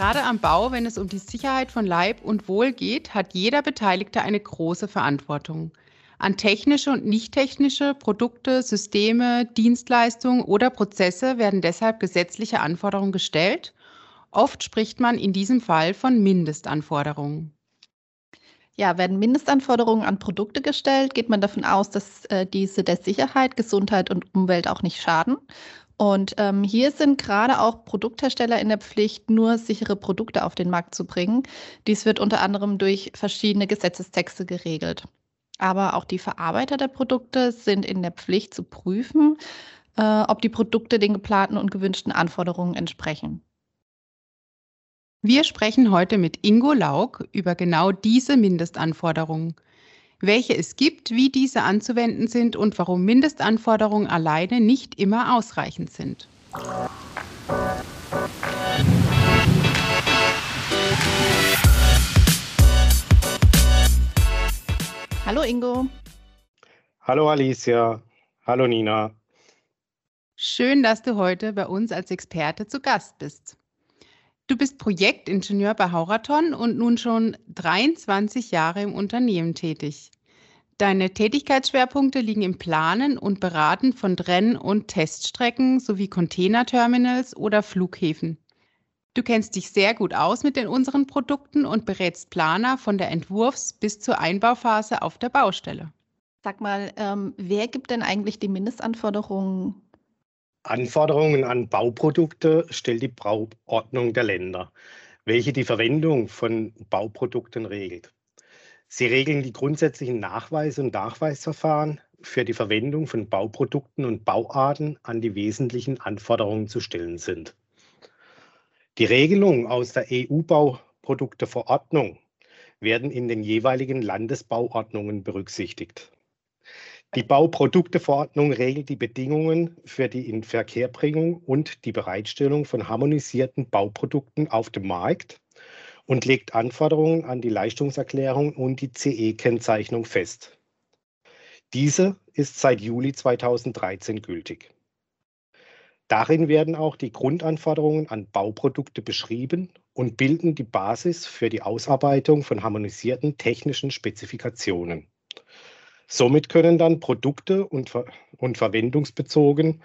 Gerade am Bau, wenn es um die Sicherheit von Leib und Wohl geht, hat jeder Beteiligte eine große Verantwortung. An technische und nicht technische Produkte, Systeme, Dienstleistungen oder Prozesse werden deshalb gesetzliche Anforderungen gestellt. Oft spricht man in diesem Fall von Mindestanforderungen. Ja, werden Mindestanforderungen an Produkte gestellt, geht man davon aus, dass äh, diese der Sicherheit, Gesundheit und Umwelt auch nicht schaden. Und ähm, hier sind gerade auch Produkthersteller in der Pflicht, nur sichere Produkte auf den Markt zu bringen. Dies wird unter anderem durch verschiedene Gesetzestexte geregelt. Aber auch die Verarbeiter der Produkte sind in der Pflicht zu prüfen, äh, ob die Produkte den geplanten und gewünschten Anforderungen entsprechen. Wir sprechen heute mit Ingo Lauk über genau diese Mindestanforderungen, welche es gibt, wie diese anzuwenden sind und warum Mindestanforderungen alleine nicht immer ausreichend sind. Hallo Ingo. Hallo Alicia. Hallo Nina. Schön, dass du heute bei uns als Experte zu Gast bist. Du bist Projektingenieur bei Hauraton und nun schon 23 Jahre im Unternehmen tätig. Deine Tätigkeitsschwerpunkte liegen im Planen und Beraten von Renn- und Teststrecken sowie Containerterminals oder Flughäfen. Du kennst dich sehr gut aus mit den unseren Produkten und berätst Planer von der Entwurfs- bis zur Einbauphase auf der Baustelle. Sag mal, ähm, wer gibt denn eigentlich die Mindestanforderungen Anforderungen an Bauprodukte stellt die Bauordnung der Länder, welche die Verwendung von Bauprodukten regelt. Sie regeln die grundsätzlichen Nachweise und Nachweisverfahren für die Verwendung von Bauprodukten und Bauarten an die wesentlichen Anforderungen zu stellen sind. Die Regelungen aus der EU-Bauprodukteverordnung werden in den jeweiligen Landesbauordnungen berücksichtigt. Die Bauprodukteverordnung regelt die Bedingungen für die Inverkehrbringung und die Bereitstellung von harmonisierten Bauprodukten auf dem Markt und legt Anforderungen an die Leistungserklärung und die CE-Kennzeichnung fest. Diese ist seit Juli 2013 gültig. Darin werden auch die Grundanforderungen an Bauprodukte beschrieben und bilden die Basis für die Ausarbeitung von harmonisierten technischen Spezifikationen. Somit können dann Produkte und, ver und verwendungsbezogen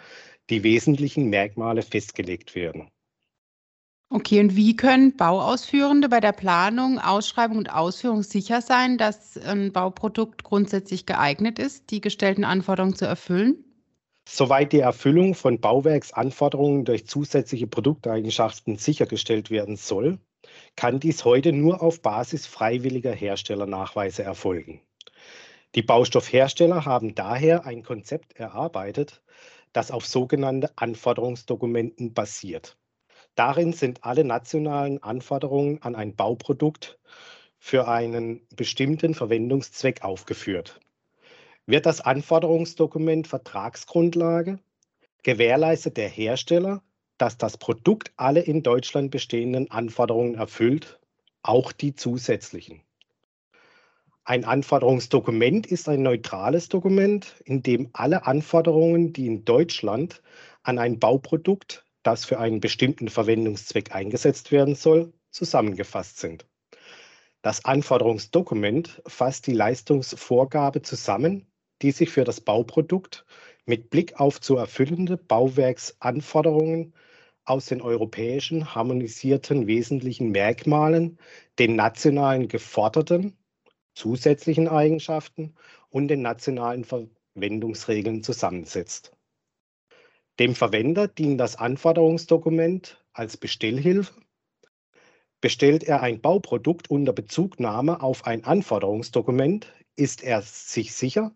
die wesentlichen Merkmale festgelegt werden. Okay, und wie können Bauausführende bei der Planung, Ausschreibung und Ausführung sicher sein, dass ein Bauprodukt grundsätzlich geeignet ist, die gestellten Anforderungen zu erfüllen? Soweit die Erfüllung von Bauwerksanforderungen durch zusätzliche Produkteigenschaften sichergestellt werden soll, kann dies heute nur auf Basis freiwilliger Herstellernachweise erfolgen. Die Baustoffhersteller haben daher ein Konzept erarbeitet, das auf sogenannte Anforderungsdokumenten basiert. Darin sind alle nationalen Anforderungen an ein Bauprodukt für einen bestimmten Verwendungszweck aufgeführt. Wird das Anforderungsdokument Vertragsgrundlage, gewährleistet der Hersteller, dass das Produkt alle in Deutschland bestehenden Anforderungen erfüllt, auch die zusätzlichen. Ein Anforderungsdokument ist ein neutrales Dokument, in dem alle Anforderungen, die in Deutschland an ein Bauprodukt, das für einen bestimmten Verwendungszweck eingesetzt werden soll, zusammengefasst sind. Das Anforderungsdokument fasst die Leistungsvorgabe zusammen, die sich für das Bauprodukt mit Blick auf zu erfüllende Bauwerksanforderungen aus den europäischen harmonisierten wesentlichen Merkmalen, den nationalen geforderten zusätzlichen Eigenschaften und den nationalen Verwendungsregeln zusammensetzt. Dem Verwender dient das Anforderungsdokument als Bestellhilfe. Bestellt er ein Bauprodukt unter Bezugnahme auf ein Anforderungsdokument, ist er sich sicher,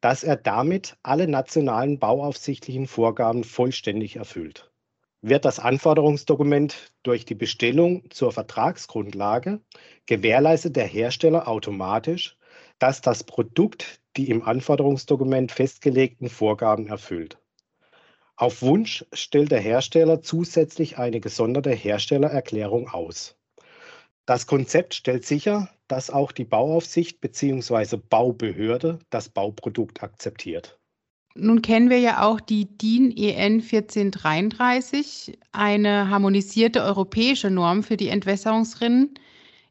dass er damit alle nationalen bauaufsichtlichen Vorgaben vollständig erfüllt. Wird das Anforderungsdokument durch die Bestellung zur Vertragsgrundlage, gewährleistet der Hersteller automatisch, dass das Produkt die im Anforderungsdokument festgelegten Vorgaben erfüllt. Auf Wunsch stellt der Hersteller zusätzlich eine gesonderte Herstellererklärung aus. Das Konzept stellt sicher, dass auch die Bauaufsicht bzw. Baubehörde das Bauprodukt akzeptiert. Nun kennen wir ja auch die DIN EN 1433, eine harmonisierte europäische Norm für die Entwässerungsrinnen.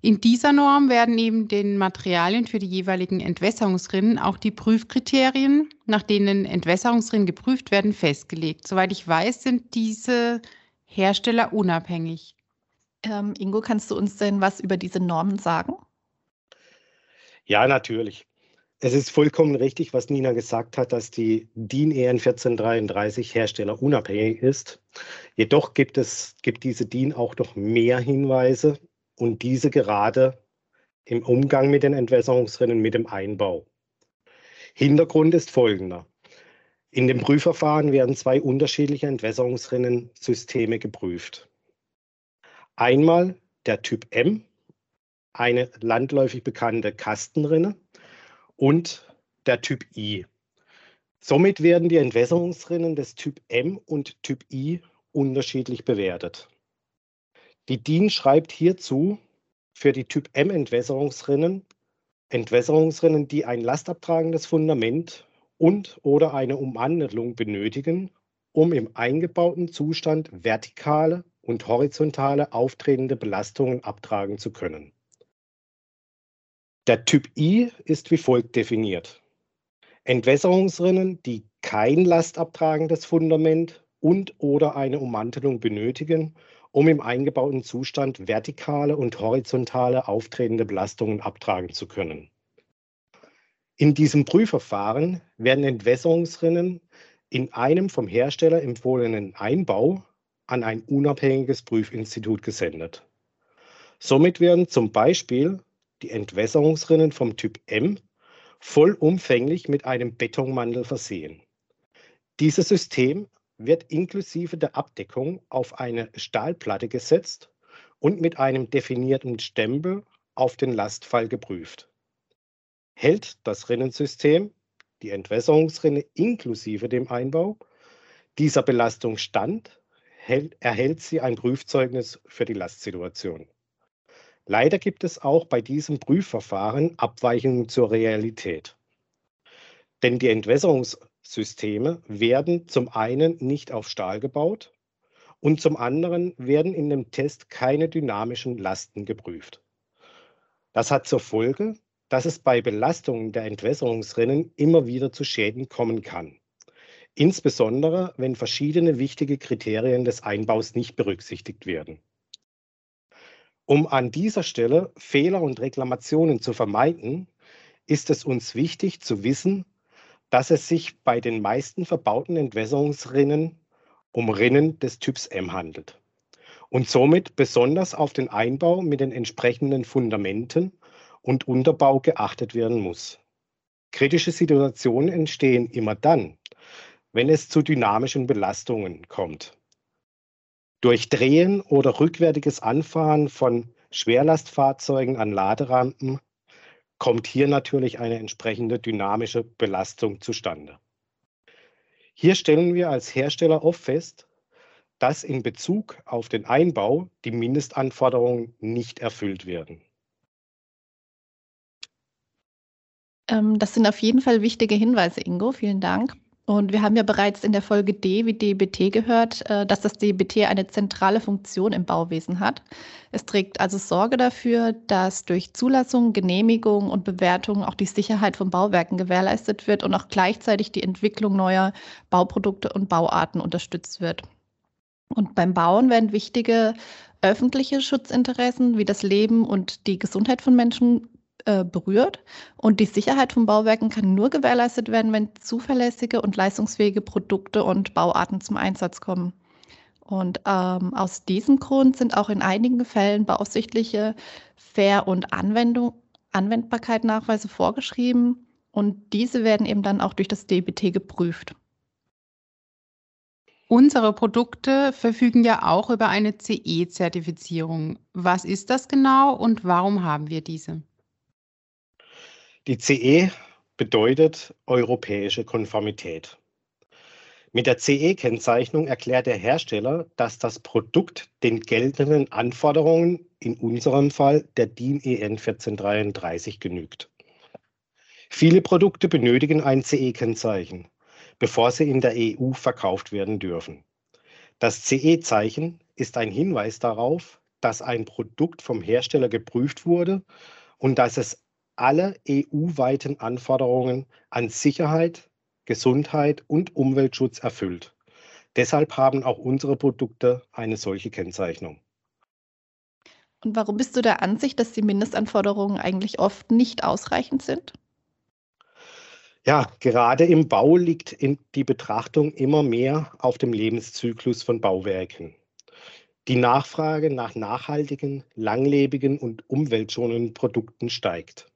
In dieser Norm werden neben den Materialien für die jeweiligen Entwässerungsrinnen auch die Prüfkriterien, nach denen Entwässerungsrinnen geprüft werden, festgelegt. Soweit ich weiß, sind diese Hersteller unabhängig. Ähm, Ingo, kannst du uns denn was über diese Normen sagen? Ja, natürlich. Es ist vollkommen richtig, was Nina gesagt hat, dass die DIN EN 1433 Hersteller unabhängig ist. Jedoch gibt es gibt diese DIN auch noch mehr Hinweise und diese gerade im Umgang mit den Entwässerungsrinnen mit dem Einbau. Hintergrund ist folgender. In dem Prüfverfahren werden zwei unterschiedliche Entwässerungsrinnensysteme geprüft. Einmal der Typ M, eine landläufig bekannte Kastenrinne, und der Typ I. Somit werden die Entwässerungsrinnen des Typ M und Typ I unterschiedlich bewertet. Die DIN schreibt hierzu für die Typ M Entwässerungsrinnen Entwässerungsrinnen, die ein lastabtragendes Fundament und oder eine Ummantelung benötigen, um im eingebauten Zustand vertikale und horizontale auftretende Belastungen abtragen zu können. Der Typ I ist wie folgt definiert. Entwässerungsrinnen, die kein lastabtragendes Fundament und oder eine Ummantelung benötigen, um im eingebauten Zustand vertikale und horizontale auftretende Belastungen abtragen zu können. In diesem Prüfverfahren werden Entwässerungsrinnen in einem vom Hersteller empfohlenen Einbau an ein unabhängiges Prüfinstitut gesendet. Somit werden zum Beispiel die Entwässerungsrinnen vom Typ M vollumfänglich mit einem Betonmantel versehen. Dieses System wird inklusive der Abdeckung auf eine Stahlplatte gesetzt und mit einem definierten Stempel auf den Lastfall geprüft. Hält das Rinnensystem, die Entwässerungsrinne inklusive dem Einbau, dieser Belastung stand, hält, erhält sie ein Prüfzeugnis für die Lastsituation. Leider gibt es auch bei diesem Prüfverfahren Abweichungen zur Realität. Denn die Entwässerungssysteme werden zum einen nicht auf Stahl gebaut und zum anderen werden in dem Test keine dynamischen Lasten geprüft. Das hat zur Folge, dass es bei Belastungen der Entwässerungsrinnen immer wieder zu Schäden kommen kann. Insbesondere, wenn verschiedene wichtige Kriterien des Einbaus nicht berücksichtigt werden. Um an dieser Stelle Fehler und Reklamationen zu vermeiden, ist es uns wichtig zu wissen, dass es sich bei den meisten verbauten Entwässerungsrinnen um Rinnen des Typs M handelt und somit besonders auf den Einbau mit den entsprechenden Fundamenten und Unterbau geachtet werden muss. Kritische Situationen entstehen immer dann, wenn es zu dynamischen Belastungen kommt. Durch Drehen oder rückwärtiges Anfahren von Schwerlastfahrzeugen an Laderampen kommt hier natürlich eine entsprechende dynamische Belastung zustande. Hier stellen wir als Hersteller oft fest, dass in Bezug auf den Einbau die Mindestanforderungen nicht erfüllt werden. Ähm, das sind auf jeden Fall wichtige Hinweise, Ingo. Vielen Dank. Und wir haben ja bereits in der Folge D wie DBT gehört, äh, dass das DBT eine zentrale Funktion im Bauwesen hat. Es trägt also Sorge dafür, dass durch Zulassung, Genehmigung und Bewertung auch die Sicherheit von Bauwerken gewährleistet wird und auch gleichzeitig die Entwicklung neuer Bauprodukte und Bauarten unterstützt wird. Und beim Bauen werden wichtige öffentliche Schutzinteressen wie das Leben und die Gesundheit von Menschen äh, berührt. Und die Sicherheit von Bauwerken kann nur gewährleistet werden, wenn zuverlässige und leistungsfähige Produkte und Bauarten zum Einsatz kommen. Und ähm, aus diesem Grund sind auch in einigen Fällen beaufsichtliche Fair- und Anwendung, Anwendbarkeit-Nachweise vorgeschrieben. Und diese werden eben dann auch durch das DBT geprüft. Unsere Produkte verfügen ja auch über eine CE-Zertifizierung. Was ist das genau und warum haben wir diese? Die CE bedeutet europäische Konformität. Mit der CE-Kennzeichnung erklärt der Hersteller, dass das Produkt den geltenden Anforderungen, in unserem Fall der DIN EN 1433, genügt. Viele Produkte benötigen ein CE-Kennzeichen. bevor sie in der EU verkauft werden dürfen. Das CE-Zeichen ist ein Hinweis darauf, dass ein Produkt vom Hersteller geprüft wurde und dass es alle EU-weiten Anforderungen an Sicherheit, Gesundheit und Umweltschutz erfüllt. Deshalb haben auch unsere Produkte eine solche Kennzeichnung. Und warum bist du der Ansicht, dass die Mindestanforderungen eigentlich oft nicht ausreichend sind? Ja, gerade im Bau liegt die Betrachtung immer mehr auf dem Lebenszyklus von Bauwerken. Die Nachfrage nach nachhaltigen, langlebigen und umweltschonenden Produkten steigt.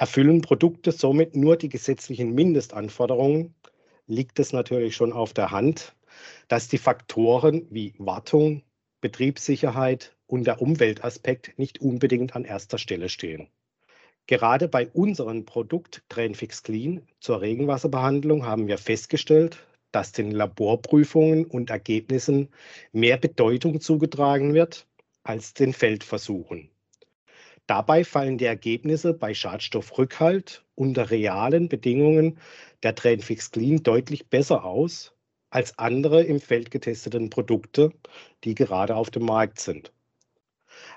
Erfüllen Produkte somit nur die gesetzlichen Mindestanforderungen, liegt es natürlich schon auf der Hand, dass die Faktoren wie Wartung, Betriebssicherheit und der Umweltaspekt nicht unbedingt an erster Stelle stehen. Gerade bei unserem Produkt Trainfix Clean zur Regenwasserbehandlung haben wir festgestellt, dass den Laborprüfungen und Ergebnissen mehr Bedeutung zugetragen wird als den Feldversuchen. Dabei fallen die Ergebnisse bei Schadstoffrückhalt unter realen Bedingungen der Trainfix Clean deutlich besser aus als andere im Feld getesteten Produkte, die gerade auf dem Markt sind.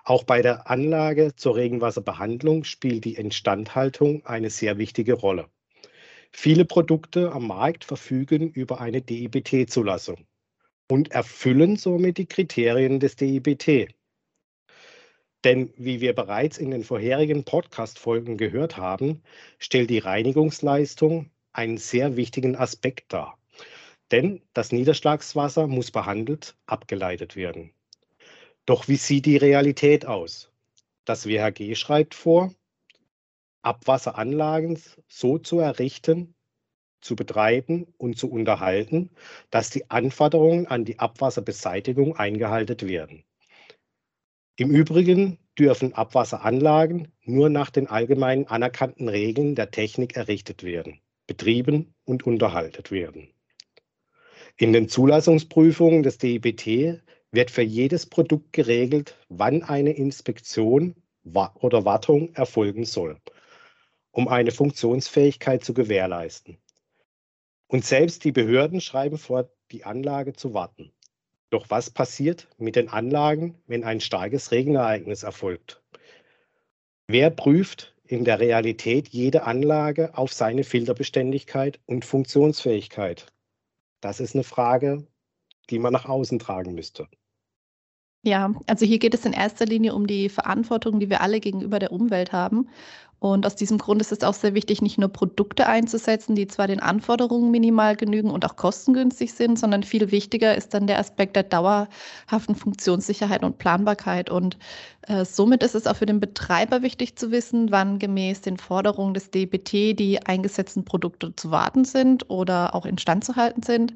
Auch bei der Anlage zur Regenwasserbehandlung spielt die Instandhaltung eine sehr wichtige Rolle. Viele Produkte am Markt verfügen über eine DIBT-Zulassung und erfüllen somit die Kriterien des DIBT. Denn wie wir bereits in den vorherigen Podcast-Folgen gehört haben, stellt die Reinigungsleistung einen sehr wichtigen Aspekt dar. Denn das Niederschlagswasser muss behandelt, abgeleitet werden. Doch wie sieht die Realität aus? Das WHG schreibt vor, Abwasseranlagen so zu errichten, zu betreiben und zu unterhalten, dass die Anforderungen an die Abwasserbeseitigung eingehalten werden. Im Übrigen dürfen Abwasseranlagen nur nach den allgemein anerkannten Regeln der Technik errichtet werden, betrieben und unterhalten werden. In den Zulassungsprüfungen des DIBT wird für jedes Produkt geregelt, wann eine Inspektion oder Wartung erfolgen soll um eine Funktionsfähigkeit zu gewährleisten. Und selbst die Behörden schreiben vor, die Anlage zu warten. Doch was passiert mit den Anlagen, wenn ein starkes Regenereignis erfolgt? Wer prüft in der Realität jede Anlage auf seine Filterbeständigkeit und Funktionsfähigkeit? Das ist eine Frage, die man nach außen tragen müsste. Ja, also hier geht es in erster Linie um die Verantwortung, die wir alle gegenüber der Umwelt haben. Und aus diesem Grund ist es auch sehr wichtig, nicht nur Produkte einzusetzen, die zwar den Anforderungen minimal genügen und auch kostengünstig sind, sondern viel wichtiger ist dann der Aspekt der dauerhaften Funktionssicherheit und Planbarkeit. Und äh, somit ist es auch für den Betreiber wichtig zu wissen, wann gemäß den Forderungen des DBT die eingesetzten Produkte zu warten sind oder auch instand zu halten sind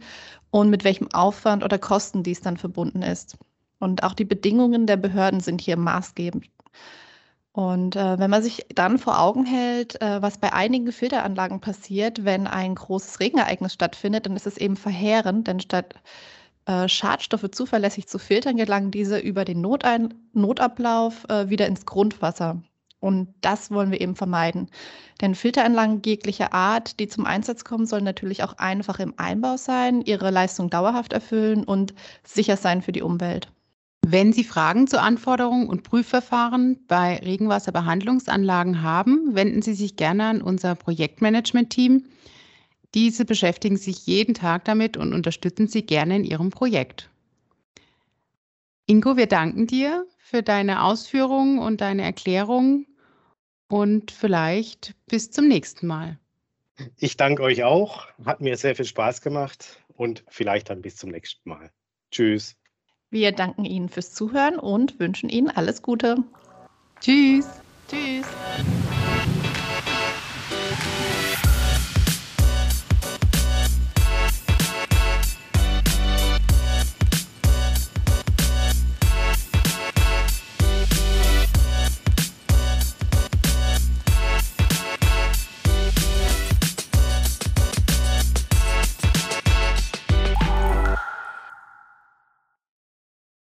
und mit welchem Aufwand oder Kosten dies dann verbunden ist. Und auch die Bedingungen der Behörden sind hier maßgebend. Und äh, wenn man sich dann vor Augen hält, äh, was bei einigen Filteranlagen passiert, wenn ein großes Regenereignis stattfindet, dann ist es eben verheerend, denn statt äh, Schadstoffe zuverlässig zu filtern, gelangen diese über den Notein Notablauf äh, wieder ins Grundwasser. Und das wollen wir eben vermeiden. Denn Filteranlagen jeglicher Art, die zum Einsatz kommen, sollen natürlich auch einfach im Einbau sein, ihre Leistung dauerhaft erfüllen und sicher sein für die Umwelt. Wenn Sie Fragen zu Anforderungen und Prüfverfahren bei Regenwasserbehandlungsanlagen haben, wenden Sie sich gerne an unser Projektmanagement-Team. Diese beschäftigen sich jeden Tag damit und unterstützen Sie gerne in Ihrem Projekt. Ingo, wir danken dir für deine Ausführungen und deine Erklärungen und vielleicht bis zum nächsten Mal. Ich danke euch auch. Hat mir sehr viel Spaß gemacht und vielleicht dann bis zum nächsten Mal. Tschüss. Wir danken Ihnen fürs Zuhören und wünschen Ihnen alles Gute. Tschüss. Tschüss.